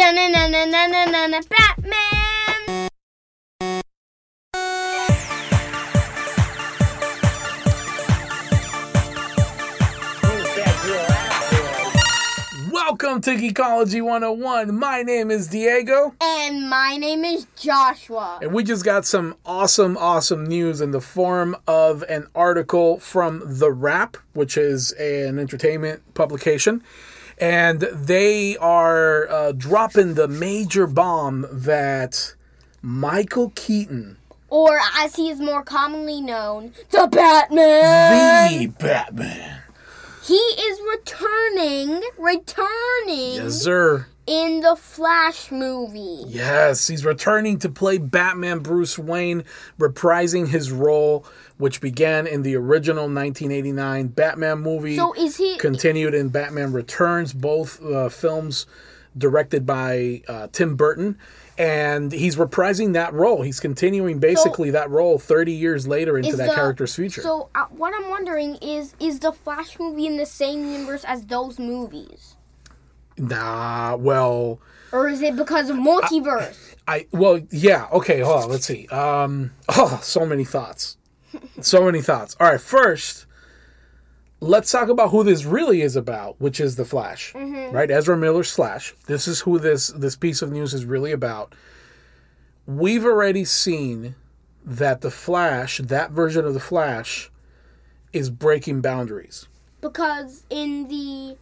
Batman! Welcome to Geekology 101. My name is Diego, And my name is Joshua. and we just got some awesome, awesome news in the form of an article from The Wrap, which is an entertainment publication. And they are uh, dropping the major bomb that Michael Keaton, Or as he is more commonly known, the Batman! the Batman, He is returning, returning yes, sir. in the Flash movie. Yes, he's returning to play Batman Bruce Wayne, reprising his role, which began in the original 1989 Batman movie, So is he continued in Batman Returns, both uh, films directed by uh, Tim Burton. And he's reprising that role. He's continuing basically that role 30 years later into that the- character's future. So uh, what I'm wondering is is the Flash movie in the same universe as those movies? nah, well, Or is it because of multiverse? I well, yeah, okay, hold on, let's see. Um oh, so many thoughts. So many thoughts. All right, first, let's talk about who this really is about, which is the Flash. Right? Ezra Miller's Flash. This is who this this piece of news is really about. We've already seen that the Flash, that version of the Flash is breaking boundaries. because in the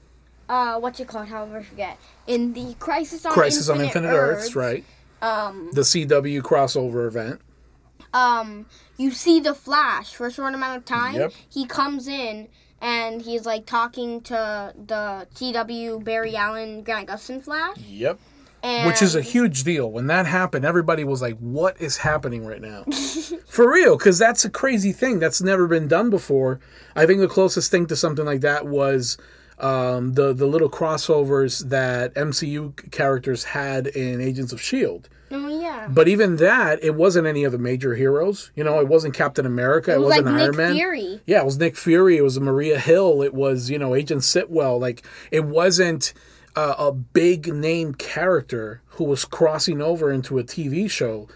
uh what's it called? However, I forget. In the Crisis on Crisis Infinite on Infinite Earths, Earths, right? Um, The CW crossover event. Um, you see the Flash for a short amount of time. Yep. He comes in and he's like talking to the CW Barry Allen Grant Gustin Flash, Yep. and which is a huge deal. When that happened, everybody was like, "What is happening right now?" For real, because that's a crazy thing. That's never been done before. I think the closest thing to something like that was um, the the little crossovers that MCU characters had in Agents of Shield. oh yeah. But even that, it wasn't any of the major heroes. You know, it wasn't Captain America. It, It was wasn't like Iron Nick Man. Fury. Yeah, it was Nick Fury. It was Maria Hill. It was you know Agent Sitwell. Like it wasn't uh, a big name character who was crossing over into a TV show.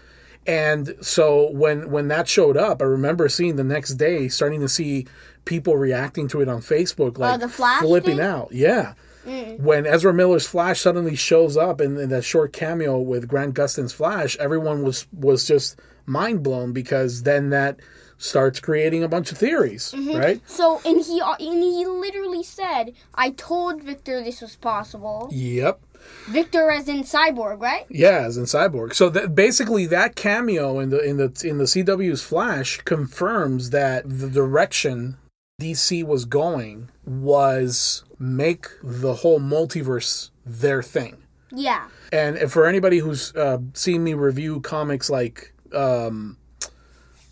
And so when when that showed up, I remember seeing the next day, starting to see people reacting to it on Facebook, like the Flash flipping thing? out. Yeah. Mm. When Ezra Miller's Flash suddenly shows up in, in that short cameo with Grant Gustin's Flash, everyone was was just mind blown because then that starts creating a bunch of theories, mm-hmm. right? So and he and he literally said, "I told Victor this was possible." Yep. Victor, as in Cyborg, right? Yeah, as in Cyborg. So that basically that cameo in the in the in the CW's Flash confirms that the direction DC was going was make the whole multiverse their thing. Yeah. And if- for anybody who's uh, seen me review comics like um,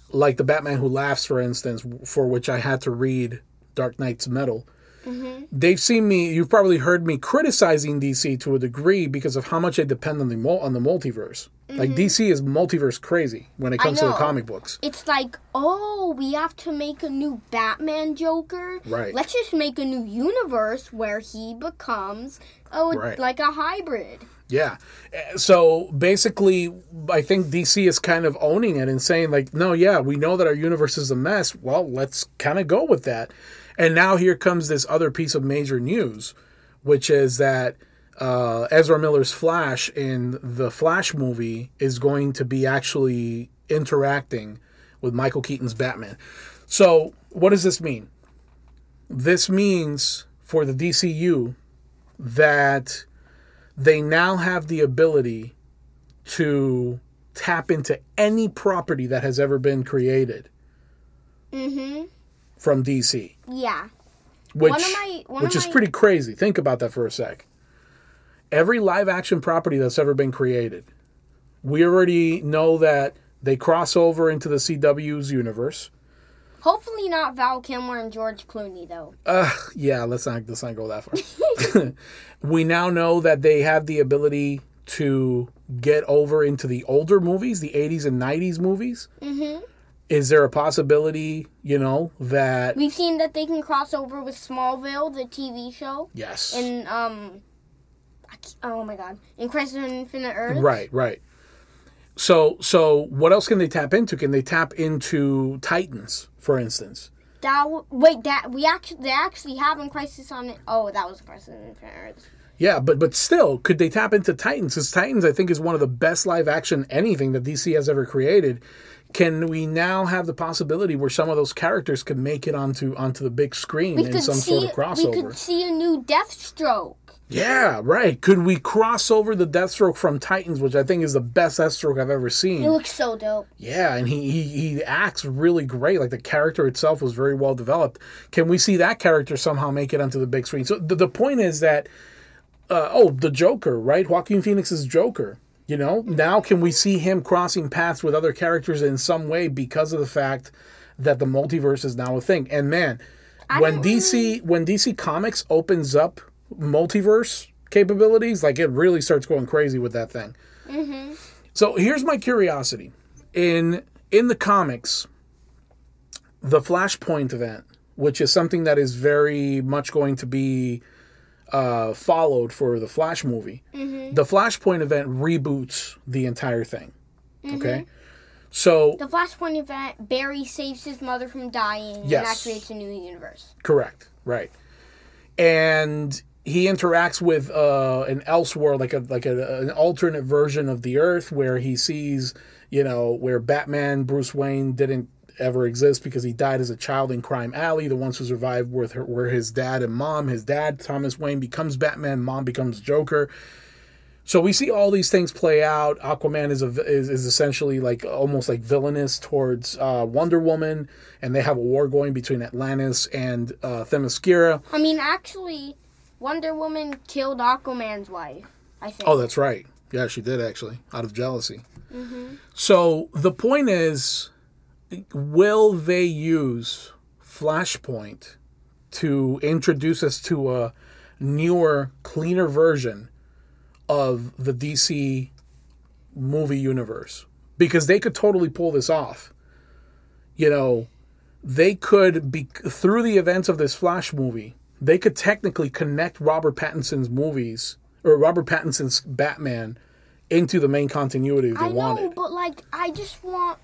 like the Batman Who Laughs, for instance, for which I had to read Dark Nights Metal, Mm-hmm. they've seen me. You've probably heard me criticizing DC to a degree because of how much they depend on the mul- on the multiverse. Like mm-hmm. DC is multiverse crazy when it comes to the comic books. It's like, oh, we have to make a new Batman Joker. Right. Let's just make a new universe where he becomes oh Right. like a hybrid. Yeah. Uh, So basically, I think DC is kind of owning it and saying, like, no, yeah, we know that our universe is a mess. Well, let's kind of go with that. And now here comes this other piece of major news, which is that uh, Ezra Miller's Flash in the Flash movie is going to be actually interacting with Michael Keaton's Batman. So, what does this mean? This means for the DCU that they now have the ability to tap into any property that has ever been created Mm-hmm. from DC, Yeah. which One of my- one which is my- pretty crazy. Think about that for a sec. Every live action property that's ever been created, we already know that they cross over into the CW's universe. Hopefully not Val Kilmer and George Clooney though. Ugh, yeah, let's not let's not go that far. we now know that they have the ability to get over into the older movies, the 80s and 90s movies. Mm-hmm. Is there a possibility, you know, that We've seen that they can cross over with Smallville, the TV show, yes, and um, oh my god, in Crisis on Infinite Earth. Right, right. So, so what else can they tap into? Can they tap into Titans, for instance? That w- wait, that we actually they actually have in Crisis on it. Oh, that was Crisis on Infinite Earth. Yeah, but but still, could they tap into Titans? Because Titans, I think, is one of the best live action anything that DC has ever created. Can we now have the possibility where some of those characters could make it onto onto the big screen We in some see sort of crossover? we could see a new Deathstroke. Yeah, right. Could we cross over the Deathstroke from Titans, which I think is the best Deathstroke I've ever seen? It looks so dope. Yeah, and he, he he acts really great. Like the character itself was very well developed. Can we see that character somehow make it onto the big screen? So the, the point is that, uh, oh, the Joker, right? Joaquin Phoenix's Joker. You know, now can we see him crossing paths with other characters in some way because of the fact that the multiverse is now a thing? And man, when don't DC when DC Comics opens up multiverse capabilities, like it really starts going crazy with that thing. Mm-hmm. So here's my curiosity: in in the comics, the Flashpoint event, which is something that is very much going to be uh, followed for the Flash movie, mm-hmm. the Flashpoint event reboots the entire thing. Mm-hmm. Okay, so The Flashpoint event, Barry saves his mother from dying, yes. and that creates a new universe. Correct. Right. And he interacts with uh, an elsewhere like a like a, an alternate version of the Earth, where he sees, you know, where Batman Bruce Wayne didn't ever exist because he died as a child in Crime Alley. The ones who survived were, were his dad and mom. His dad, Thomas Wayne, becomes Batman. Mom becomes Joker. So we see all these things play out. Aquaman is a, is, is essentially like almost like villainous towards uh, Wonder Woman, and they have a war going between Atlantis and uh, Themyscira. I mean, actually, Wonder Woman killed Aquaman's wife. I think. Oh, that's right. Yeah, she did actually, out of jealousy. Mm-hmm. So the point is, will they use Flashpoint to introduce us to a newer, cleaner version of the DC movie universe? Because they could totally pull this off. You know, they could be through the events of this Flash movie. They could technically connect Robert Pattinson's movies or Robert Pattinson's Batman into the main continuity if they I know, wanted. but like, I just want.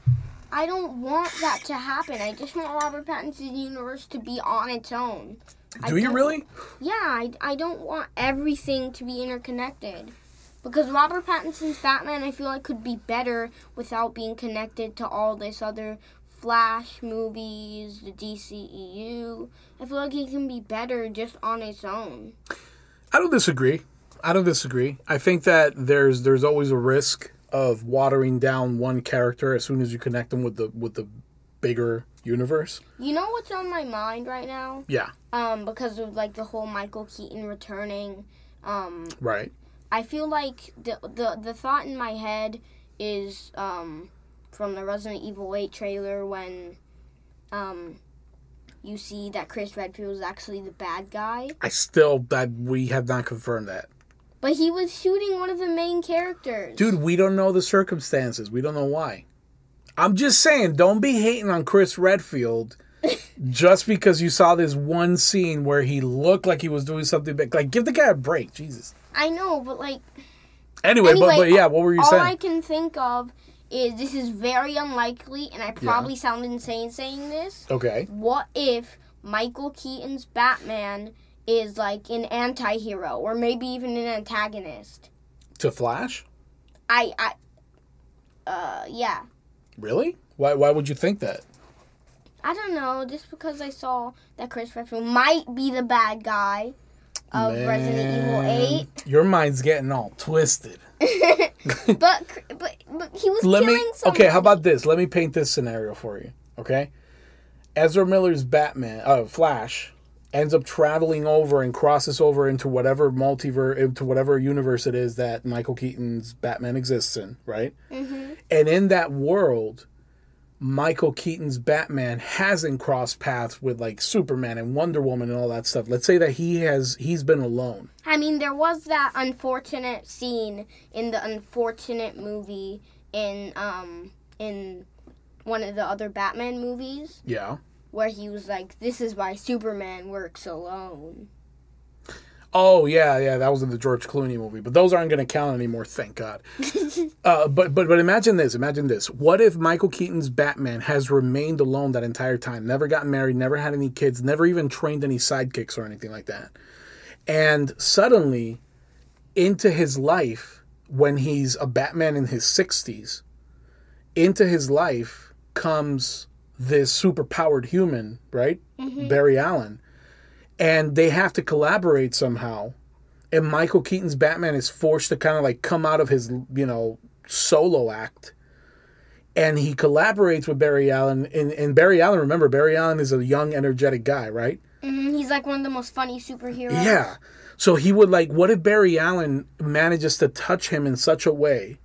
I don't want that to happen. I just want Robert Pattinson's universe to be on its own. I Do you really? Yeah, I, I don't want everything to be interconnected. Because Robert Pattinson's Batman, I feel like, could be better without being connected to all this other Flash movies, the DCEU. I feel like it can be better just on its own. I don't disagree. I don't disagree. I think that there's there's always a risk of watering down one character as soon as you connect them with the with the bigger universe. You know what's on my mind right now? Yeah, Um, because of like the whole Michael Keaton returning. Um, right. I feel like the the the thought in my head is um from the Resident Evil 8 trailer when um you see that Chris Redfield is actually the bad guy, I still that we have not confirmed that. but he was shooting one of the main characters. Dude, we don't know the circumstances. We don't know why. I'm just saying, don't be hating on Chris Redfield just because you saw this one scene where he looked like he was doing something big. Like, give the guy a break, Jesus. I know, but like Anyway, but, but yeah, what were you all saying? All I can think of is this is very unlikely, and I probably sound insane saying this. Okay. What if Michael Keaton's Batman is like an anti-hero or maybe even an antagonist? To Flash? I I uh yeah. Really? Why, why would you think that? I don't know, just because I saw that Chris Redfield might be the bad guy of Resident Evil 8. Your mind's getting all twisted. 8. but but but he was Let killing me. somebody. Okay, how about this? Let me paint this scenario for you. Okay, Ezra Miller's Batman, uh, Flash, ends up traveling over and crosses over into whatever multiverse, into whatever universe it is that Michael Keaton's Batman exists in, right? Mm-hmm. And in that world, Michael Keaton's Batman hasn't crossed paths with like Superman and Wonder Woman and all that stuff. Let's say that he has he's been alone. I mean, there was that unfortunate scene in the unfortunate movie in um in one of the other Batman movies Yeah. where he was like, "This is why Superman works alone." Oh yeah, yeah, that was in the George Clooney movie, but those aren't going to count anymore, thank God. uh, but but but imagine this, imagine this. What if Michael Keaton's Batman has remained alone that entire time, never gotten married, never had any kids, never even trained any sidekicks or anything like that, and suddenly, into his life when he's a Batman in his sixties, into his life comes this super powered human, right, Barry Allen and they have to collaborate somehow. And Michael Keaton's Batman is forced to kind of like come out of his, you know, solo act. And he collaborates with Barry Allen. And, and Barry Allen, remember, Barry Allen is a young, energetic guy, right? hmm He's like one of the most funny superheroes. Yeah. So he would like, what if Barry Allen manages to touch him in such a way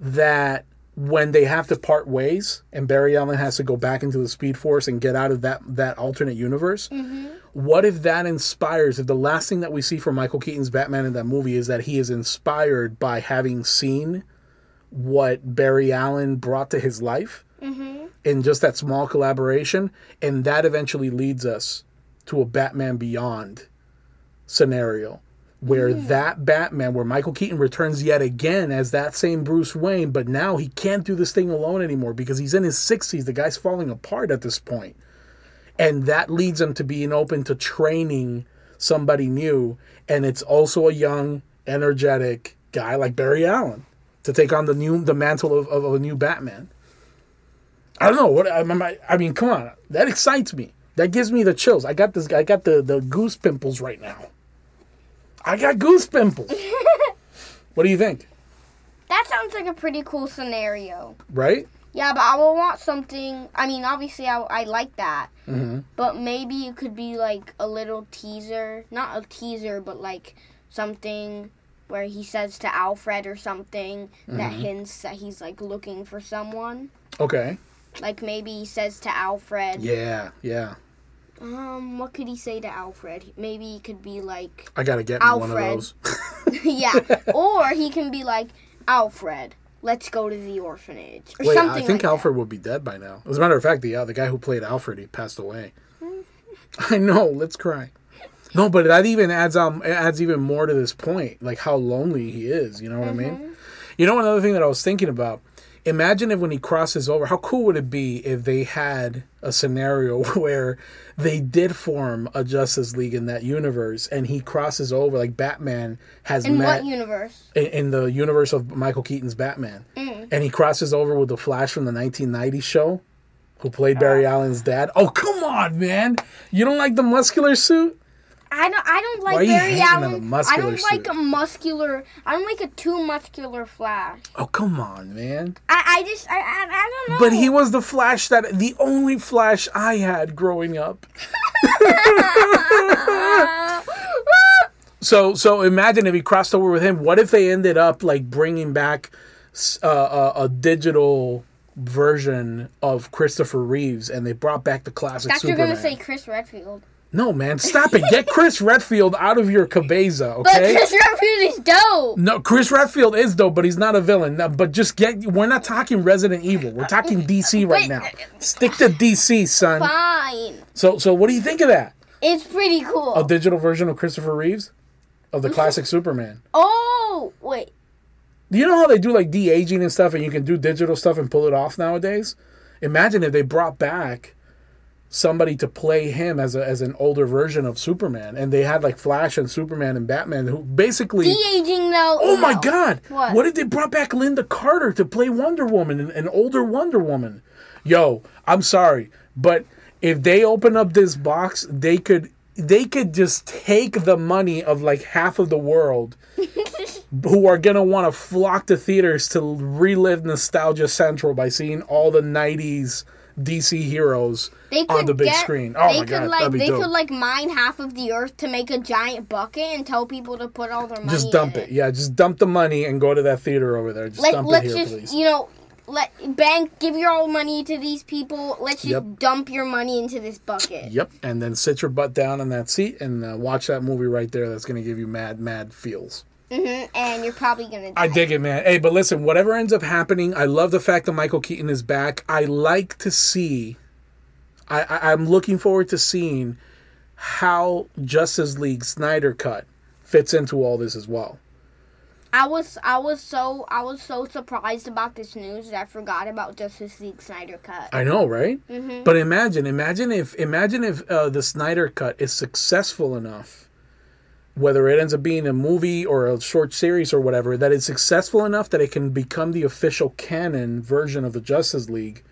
that when they have to part ways and Barry Allen has to go back into the Speed Force and get out of that that alternate universe, mm-hmm. what if that inspires? If the last thing that we see from Michael Keaton's Batman in that movie is that he is inspired by having seen what Barry Allen brought to his life mm-hmm. in just that small collaboration, and that eventually leads us to a Batman Beyond scenario where mm-hmm. that Batman, where Michael Keaton returns yet again as that same Bruce Wayne, but now he can't do this thing alone anymore because he's in his 60s. The guy's falling apart at this point. And that leads him to being open to training somebody new. And it's also a young, energetic guy like Barry Allen to take on the new the mantle of, of, a new Batman. I don't know what I, I, I mean. Come on, that excites me. That gives me the chills. I got this. I got the the goose pimples right now. I got goose pimples. what do you think? That sounds like a pretty cool scenario. Right? Yeah, but I will want something. I mean, obviously, I, I like that. Mm-hmm. But maybe it could be like a little teaser. Not a teaser, but like something where he says to Alfred or something that Mm-hmm. hints that he's like looking for someone. Okay. Like maybe he says to Alfred, Yeah. Yeah. Um, what could he say to Alfred? Maybe he could be like, I gotta get me one of Alfred. those. yeah. or he can be like, Alfred, let's go to the orphanage. Or Wait, something I think like Alfred would be dead by now. As a matter of fact, the uh, the guy who played Alfred, he passed away. I know. Let's cry. No, but that even adds um adds even more to this point, like how lonely he is. You know what I mean? You know another thing that I was thinking about. Imagine if when he crosses over, how cool would it be if they had a scenario where they did form a Justice League in that universe, and he crosses over, like Batman has In met what universe? in, in the universe of Michael Keaton's Batman, mm. and he crosses over with the Flash from the 1990 show, who played Barry oh. Allen's dad. Oh come on, man! You don't like the muscular suit? I don't. I don't like Barry Allen. I don't like suit? a muscular. I don't like a too muscular Flash. Oh come on, man! I, I just. I, I. I don't know. But he was the Flash that the only Flash I had growing up. So so imagine if he crossed over with him. What if they ended up like bringing back uh, a, a digital version of Christopher Reeves, and they brought back the classic Thought you were Superman? gonna say Chris Redfield. No, man, stop it. Get Chris Redfield out of your cabeza, okay? But? Chris Redfield is dope. No, Chris Redfield is dope, but he's not a villain. No, but just get. We're not talking Resident Evil. We're talking DC right now. Stick to DC, son. Fine. So, so what do you think of that? It's pretty cool. A digital version of Christopher Reeves, of the mm-hmm. classic Superman. oh wait. Do you know how they do like de aging and stuff, and you can do digital stuff and pull it off nowadays? Imagine if they brought back somebody to play him as a, as an older version of Superman, and they had like Flash and Superman and Batman, who basically. De aging though. Oh my no. God! What? if they brought back Lynda Carter to play Wonder Woman, an, an older Wonder Woman? Yo, I'm sorry, but if they open up this box, they could they could just take the money of like half of the world who are gonna want to flock to theaters to relive nostalgia central by seeing all the '90s DC heroes They could on the big get, screen. Oh they my could god, like that'd be they dope. could like mine half of the earth to make a giant bucket and tell people to put all their money. just dump in it. Yeah, just dump the money and go to that theater over there. Just Like dump let's it here, just please. you know let bank give your all money to these people. Let's just Yep. dump your money into this bucket. Yep, and then sit your butt down on that seat and uh, watch that movie right there. That's gonna give you mad, mad feels. Hmm and you're probably gonna. Die. I dig it, man. Hey, but listen, whatever ends up happening, I love the fact that Michael Keaton is back. I like to see. I, I I'm looking forward to seeing how Justice League Snyder Cut fits into all this as well. I was I was so I was so surprised about this news that I forgot about Justice League Snyder cut. I know, right? Mm-hmm. But imagine, imagine if, imagine if uh, the Snyder cut is successful enough, whether it ends up being a movie or a short series or whatever, that it's successful enough that it can become the official canon version of the Justice League,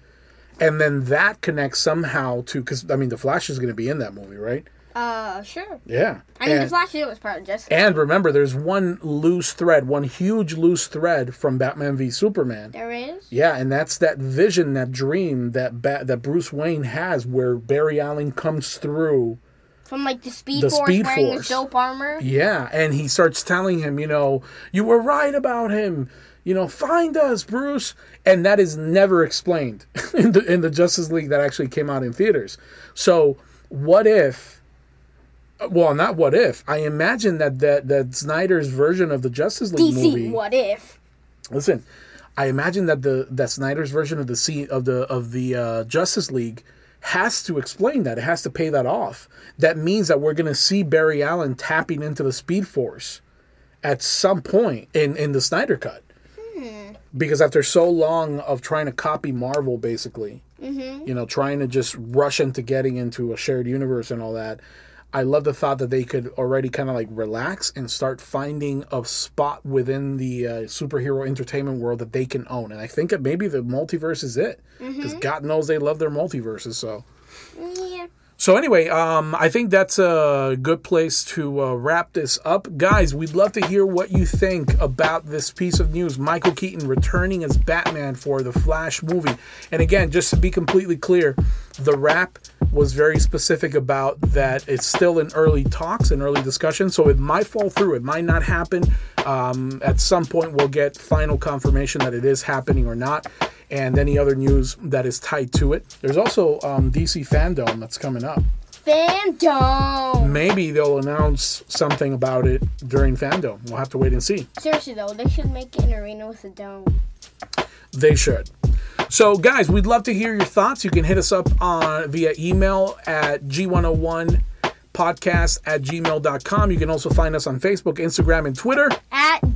and then that connects somehow to because I mean the Flash is going to be in that movie, right? Uh, sure. Yeah. I mean, and, the Flash was part of Justice. and remember, there's one loose thread, one huge loose thread from Batman v Superman. there is. Yeah, and that's that vision, that dream that ba- that Bruce Wayne has, where Barry Allen comes through. From like the Speed The Force Speed wearing Force. his dope armor. Yeah, and he starts telling him, you know, you were right about him. You know, find us, Bruce. And that is never explained in the in the Justice League that actually came out in theaters. So, what if? Well, not what if. I imagine that that that Snyder's version of the Justice League DC, movie. what if? Listen, I imagine that the that Snyder's version of the scene of the of the uh, Justice League has to explain that. It has to pay that off. That means that we're going to see Barry Allen tapping into the Speed Force at some point in in the Snyder cut. Hmm. Because after so long of trying to copy Marvel, basically, mm-hmm. you know, trying to just rush into getting into a shared universe and all that, I love the thought that they could already kind of like relax and start finding a spot within the uh, superhero entertainment world that they can own. And I think that maybe the multiverse is it, because God knows they love their multiverses. So. Yeah. So anyway, um, I think that's a good place to uh, wrap this up, guys. We'd love to hear what you think about this piece of news: Michael Keaton returning as Batman for the Flash movie. And again, just to be completely clear, the Wrap was very specific about that. It's still in early talks and early discussion, so it might fall through. It might not happen. Um, at some point, we'll get final confirmation that it is happening or not and any other news that is tied to it. There's also um, DC Fandom that's coming up. Fandom. Maybe they'll announce something about it during Fandom. We'll have to wait and see. Seriously though, they should make it an arena with a dome. They should. So, guys, we'd love to hear your thoughts. You can hit us up on via email at g101 podcast at gmail.com. You can also find us on Facebook, Instagram, and Twitter.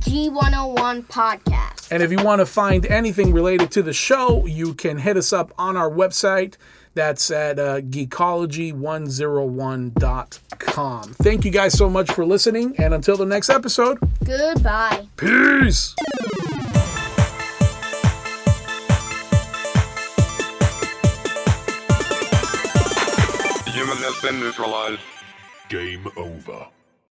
At G101 Podcast. And if you want to find anything related to the show, you can hit us up on our website. That's at uh, geekology101.com. Thank you guys so much for listening. And until the next episode, Goodbye. peace. Human has been neutralized. Game over.